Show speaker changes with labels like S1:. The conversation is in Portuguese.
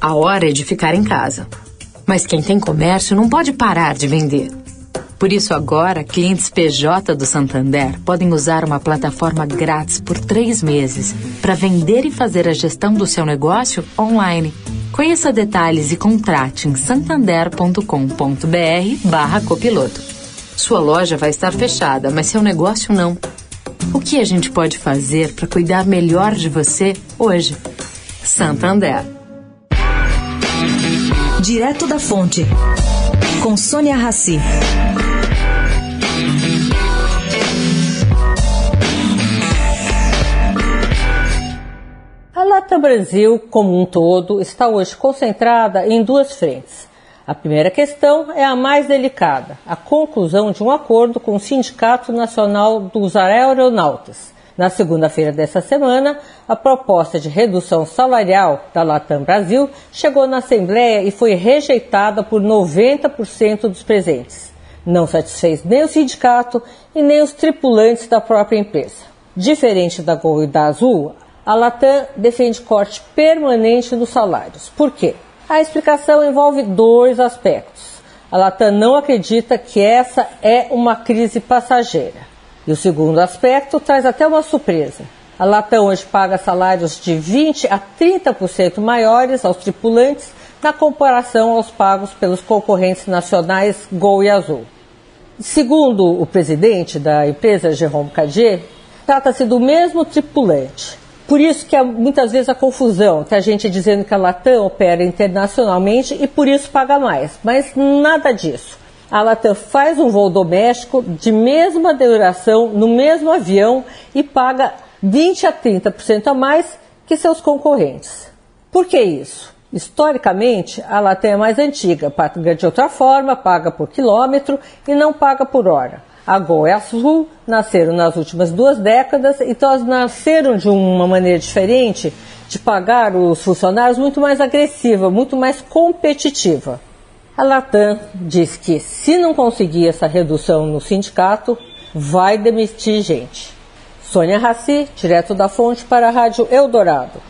S1: A hora é de ficar em casa. Mas quem tem comércio não pode parar de vender. Por isso, agora, clientes PJ do Santander podem usar uma plataforma grátis por três meses para vender e fazer a gestão do seu negócio online. Conheça detalhes e contrate em santander.com.br barra copiloto. Sua loja vai estar fechada, mas seu negócio não. O que a gente pode fazer para cuidar melhor de você hoje? Santander.
S2: Direto da Fonte, com Sônia Rassi.
S3: A Lata Brasil, como um todo, está hoje concentrada em duas frentes. A primeira questão é a mais delicada, a conclusão de um acordo com o Sindicato Nacional dos Aeronautas. Na segunda-feira dessa semana, a proposta de redução salarial da Latam Brasil chegou na Assembleia e foi rejeitada por 90% dos presentes. Não satisfez nem o sindicato e nem os tripulantes da própria empresa. Diferente da Gol e da Azul, a Latam defende corte permanente dos salários. Por quê? A explicação envolve dois aspectos. A Latam não acredita que essa é uma crise passageira. E o segundo aspecto traz até uma surpresa. A Latam hoje paga salários de 20 a 30% maiores aos tripulantes na comparação aos pagos pelos concorrentes nacionais Gol e Azul. Segundo o presidente da empresa, Jerome Cadier, trata-se do mesmo tripulante, por isso que há muitas vezes a confusão, que a gente dizendo que a Latam opera internacionalmente e por isso paga mais. Mas nada disso. A Latam faz um voo doméstico de mesma duração no mesmo avião e paga 20 a 30% a mais que seus concorrentes. Por que isso? Historicamente, a Latam é mais antiga, paga de outra forma, paga por quilômetro e não paga por hora a Gol e a nasceram nas últimas duas décadas, então elas nasceram de uma maneira diferente de pagar os funcionários muito mais agressiva, muito mais competitiva. A Latam diz que se não conseguir essa redução no sindicato, vai demitir gente. Sônia Raci, direto da fonte para a Rádio Eldorado.